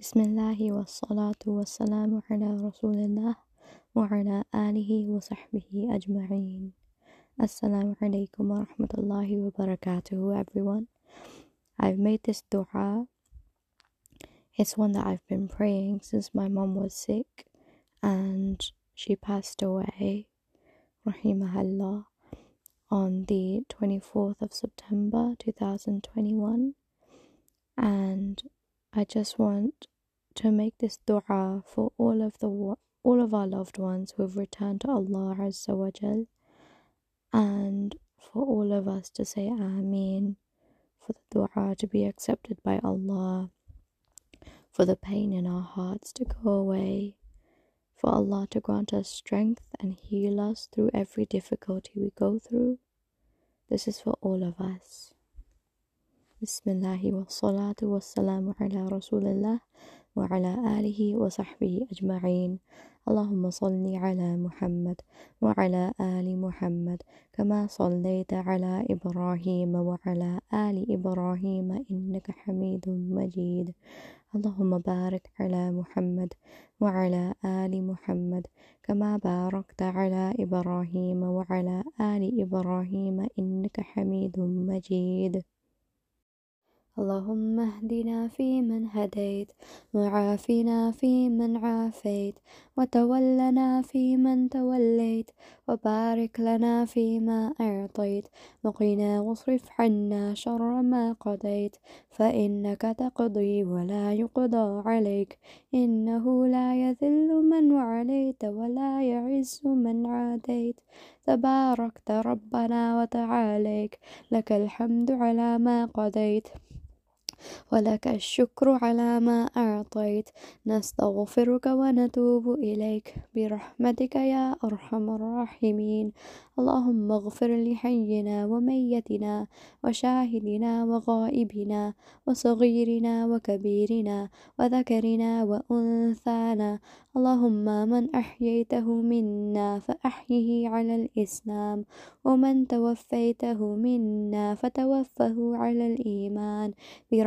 بسم الله والصلاة والسلام على رسول الله وعلى آله وصحبه أجمعين Assalamu alaikum wa rahmatullahi wa barakatuhu everyone I've made this dua It's one that I've been praying since my mom was sick and she passed away rahimahullah on the 24th of September 2021 and I just want to make this dua for all of the all of our loved ones who have returned to Allah Azza wa Jal and for all of us to say Ameen for the dua to be accepted by Allah for the pain in our hearts to go away for Allah to grant us strength and heal us through every difficulty we go through. This is for all of us بسم الله والصلاة والسلام على رسول الله وعلى آله وصحبه أجمعين اللهم صل على محمد وعلى آل محمد كما صليت على إبراهيم وعلى آل إبراهيم إنك حميد مجيد اللهم بارك على محمد وعلى آل محمد كما باركت على إبراهيم وعلى آل إبراهيم إنك حميد مجيد اللهم اهدنا فيمن هديت وعافنا فيمن عافيت وتولنا فيمن توليت وبارك لنا فيما أعطيت وقنا واصرف عنا شر ما قضيت فإنك تقضي ولا يقضى عليك إنه لا يذل من وعليت ولا يعز من عاديت. تباركت ربنا وتعاليك لك الحمد على ما قضيت. ولك الشكر على ما أعطيت. نستغفرك ونتوب إليك. برحمتك يا أرحم الراحمين. اللهم اغفر لحينا وميتنا وشاهدنا وغائبنا وصغيرنا وكبيرنا وذكرنا وأنثانا. اللهم من أحييته منا فأحيه على الإسلام. ومن توفيته منا فتوفه على الإيمان. برحمتك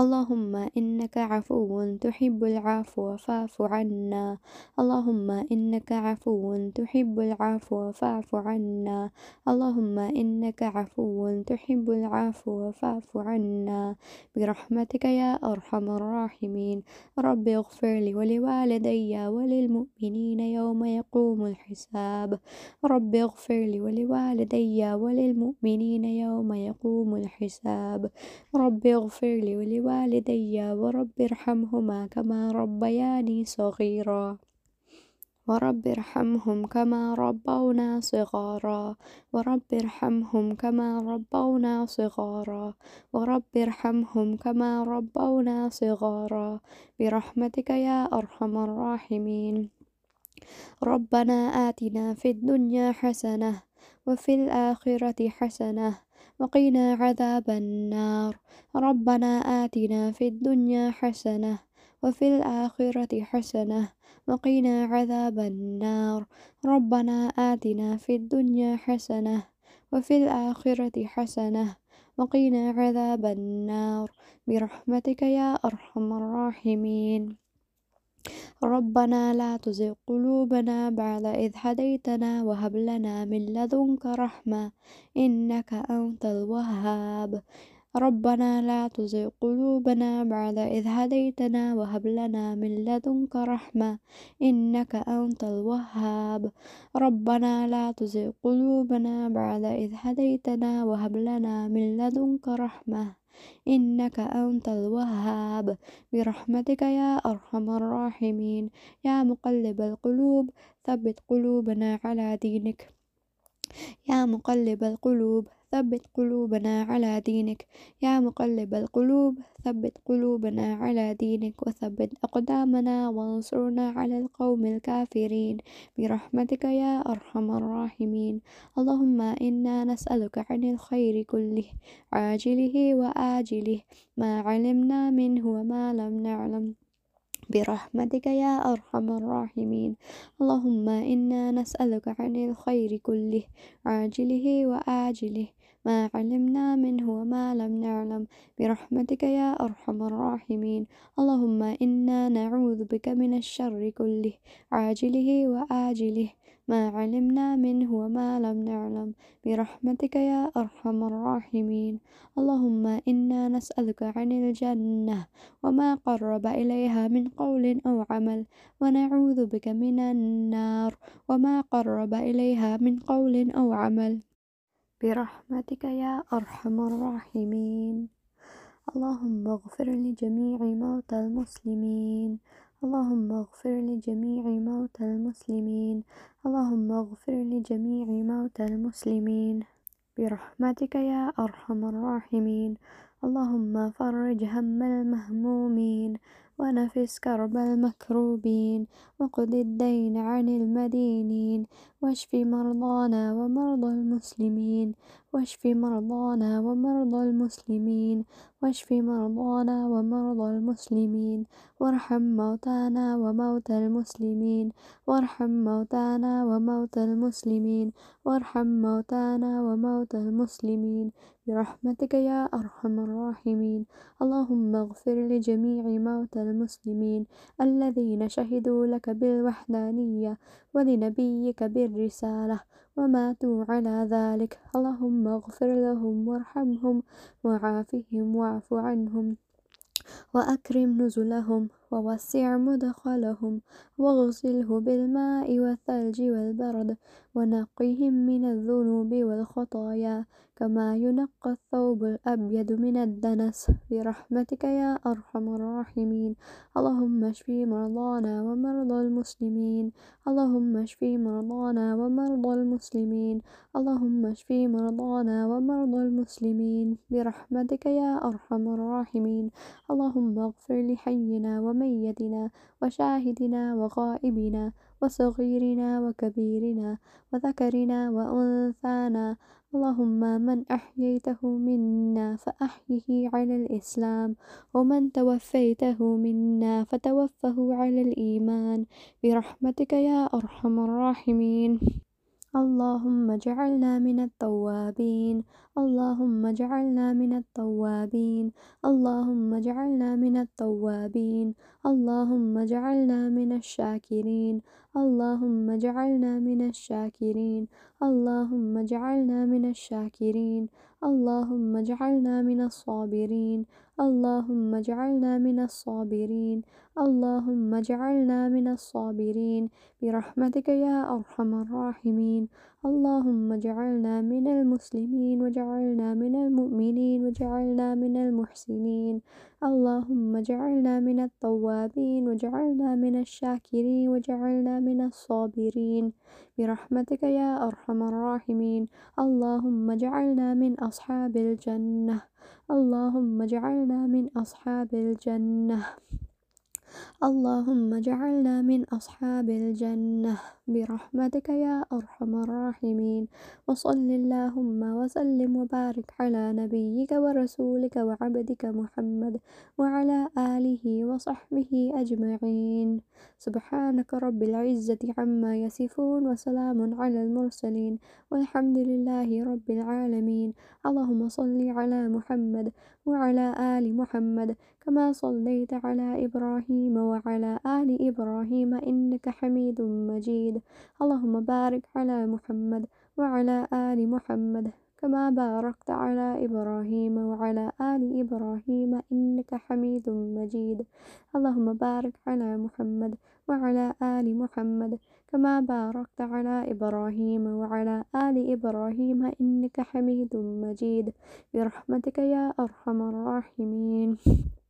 اللهم إنك عفو تحب العفو فاعف عنا. اللهم إنك عفو تحب العفو فاعف عنا. اللهم إنك عفو تحب العفو فاعف عنا. برحمتك يا أرحم الراحمين. رب اغفر لي ولوالدي وللمؤمنين يوم يقوم الحساب. رب اغفر لي ولوالدي وللمؤمنين يوم يقوم الحساب. رب اغفر لي ولوالدي والدي ورب ارحمهما كما ربياني صغيرا. ورب ارحمهم كما ربونا صغارا. ورب ارحمهم كما ربونا صغارا. ورب ارحمهم كما ربونا صغارا. برحمتك يا أرحم الراحمين. ربنا آتنا في الدنيا حسنة وفي الآخرة حسنة وقنا عذاب النار. ربنا آتنا في الدنيا حسنة وفي الآخرة حسنة وقنا عذاب النار. ربنا آتنا في الدنيا حسنة وفي الآخرة حسنة وقنا عذاب النار. برحمتك يا أرحم الراحمين. ربنا لا تزغ قلوبنا بعد إذ هديتنا وهب لنا من لدنك رحمة إنك أنت الوهاب. ربنا لا تزغ قلوبنا بعد إذ هديتنا وهب لنا من لدنك رحمة إنك أنت الوهاب. ربنا لا تزغ قلوبنا بعد إذ هديتنا وهب لنا من لدنك رحمة إنك أنت الوهاب. برحمتك يا أرحم الراحمين. يا مقلب القلوب ثبت قلوبنا على دينك. يا مقلب القلوب ثبت قلوبنا على دينك. يا مقلب القلوب ثبت قلوبنا على دينك وثبت أقدامنا وانصرنا على القوم الكافرين. برحمتك يا أرحم الراحمين. اللهم إنا نسألك عن الخير كله عاجله وآجله. ما علمنا منه وما لم نعلم. برحمتك يا أرحم الراحمين. اللهم إنا نسألك عن الخير كله عاجله وآجله. ما علمنا منه وما لم نعلم. برحمتك يا أرحم الراحمين. اللهم إنا نعوذ بك من الشر كله عاجله وآجله. ما علمنا منه وما لم نعلم. برحمتك يا أرحم الراحمين. اللهم إنا نسألك عن الجنة وما قرب إليها من قول أو عمل. ونعوذ بك من النار وما قرب إليها من قول أو عمل. برحمتك يا أرحم الراحمين. اللهم اغفر لجميع موتى المسلمين. اللهم اغفر لجميع موتى المسلمين. اللهم اغفر لجميع موتى المسلمين. برحمتك يا أرحم الراحمين. اللهم فرج هم المهمومين. ونفس كرب المكروبين. وقد الدين عن المدينين. واشف مرضانا ومرضى المسلمين. واشف مرضانا ومرضى المسلمين. واشف مرضانا ومرضى المسلمين. وارحم موتانا وموتى المسلمين. وارحم موتانا وموتى المسلمين. وارحم موتانا وموتى المسلمين. برحمتك يا أرحم الراحمين. اللهم اغفر لجميع موتى المسلمين الذين شهدوا لك بالوحدانية ولنبيك بالرسالة وماتوا على ذلك. اللهم اغفر لهم وارحمهم وعافهم واعف عنهم وأكرم نزلهم ووسع مدخلهم واغسله بالماء والثلج والبرد ونقهم من الذنوب والخطايا كما ينقى الثوب الأبيض من الدنس. برحمتك يا أرحم الراحمين. اللهم اشف مرضانا ومرضى المسلمين. اللهم اشف مرضانا ومرضى المسلمين. اللهم اشف مرضانا ومرضى المسلمين. برحمتك يا أرحم الراحمين. اللهم اغفر لحينا وميتنا وشاهدنا وغائبنا. وصغيرنا وكبيرنا وذكرنا وأنثانا. اللهم من أحييته منا فأحيه على الإسلام ومن توفيته منا فتوفه على الإيمان. برحمتك يا أرحم الراحمين. اللهم اجعلنا من التوابين. اللهم اجعلنا من التوابين اللهم اجعلنا من التوابين اللهم اجعلنا من الشاكرين اللهم اجعلنا من الشاكرين اللهم اجعلنا من الشاكرين اللهم اجعلنا من الصابرين اللهم اجعلنا من الصابرين اللهم اجعلنا من الصابرين. برحمتك يا أرحم الراحمين. اللهم اجعلنا من المسلمين وجعلنا من المؤمنين وجعلنا من المحسنين. اللهم اجعلنا من التوابين وجعلنا من الشاكرين وجعلنا من الصابرين. برحمتك يا أرحم الراحمين. اللهم اجعلنا من أصحاب الجنة. اللهم اجعلنا من أصحاب الجنة. اللهم اجعلنا من أصحاب الجنة. برحمتك يا أرحم الراحمين. وصل اللهم وسلم وبارك على نبيك ورسولك وعبدك محمد وعلى آله وصحبه أجمعين. سبحانك رب العزة عما يصفون وسلام على المرسلين. والحمد لله رب العالمين. اللهم صل على محمد وعلى آل محمد كما صليت على إبراهيم وعلى آل إبراهيم إنك حميد مجيد. اللهم بارك على محمد وعلى آل محمد كما باركت على إبراهيم وعلى آل إبراهيم إنك حميد مجيد. اللهم بارك على محمد وعلى آل محمد كما باركت على إبراهيم وعلى آل إبراهيم إنك حميد مجيد. برحمتك يا أرحم الراحمين.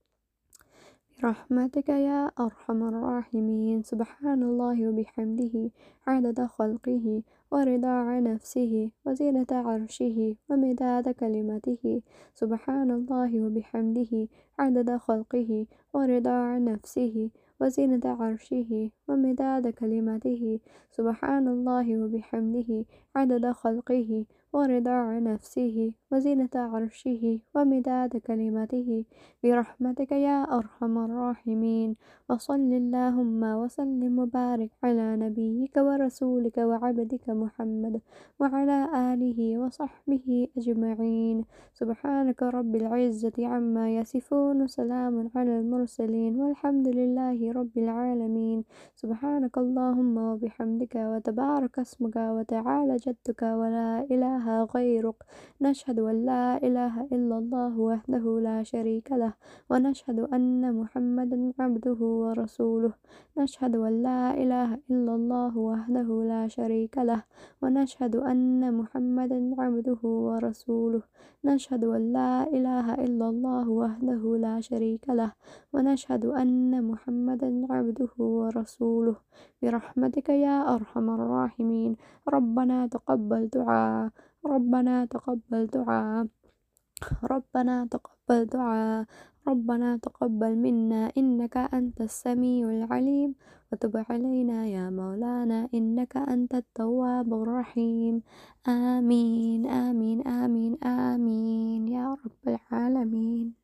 برحمتك يا أرحم الراحمين. سبحان الله وبحمده عدد خلقه ورضا نفسه وزينة عرشه ومداد كلمته. سبحان الله وبحمده عدد خلقه ورضا نفسه وزينة عرشه ومداد كلمته. سبحان الله وبحمده عدد خلقه ورضاع نفسه وزنة عرشه ومداد كلمته برحمتك يا أرحم الراحمين. وصل اللهم وسلم وبارك على نبيك ورسولك وعبدك محمد وعلى آله وصحبه أجمعين. سبحانك رب العزة عما يصفون وسلام على المرسلين والحمد لله رب العالمين. سبحانك اللهم وبحمدك وتبارك اسمك وتعالى جدك ولا إله غيرك. نشهد أن لا إله إلا الله وحده لا شريك له ونشهد أن محمدا عبده ورسوله. نشهد أن لا إله إلا الله وحده لا شريك له ونشهد أن محمدا عبده ورسوله. نشهد أن لا إله إلا الله وحده لا شريك له ونشهد أن محمدا عبده ورسوله. برحمتك يا أرحم الراحمين. ربنا تقبل دعاء. ربنا تقبل دعاء. ربنا تقبل دعاء. ربنا تقبل منا إنك أنت السميع العليم. وتب علينا يا مولانا إنك أنت التواب الرحيم. آمين آمين آمين آمين يا رب العالمين.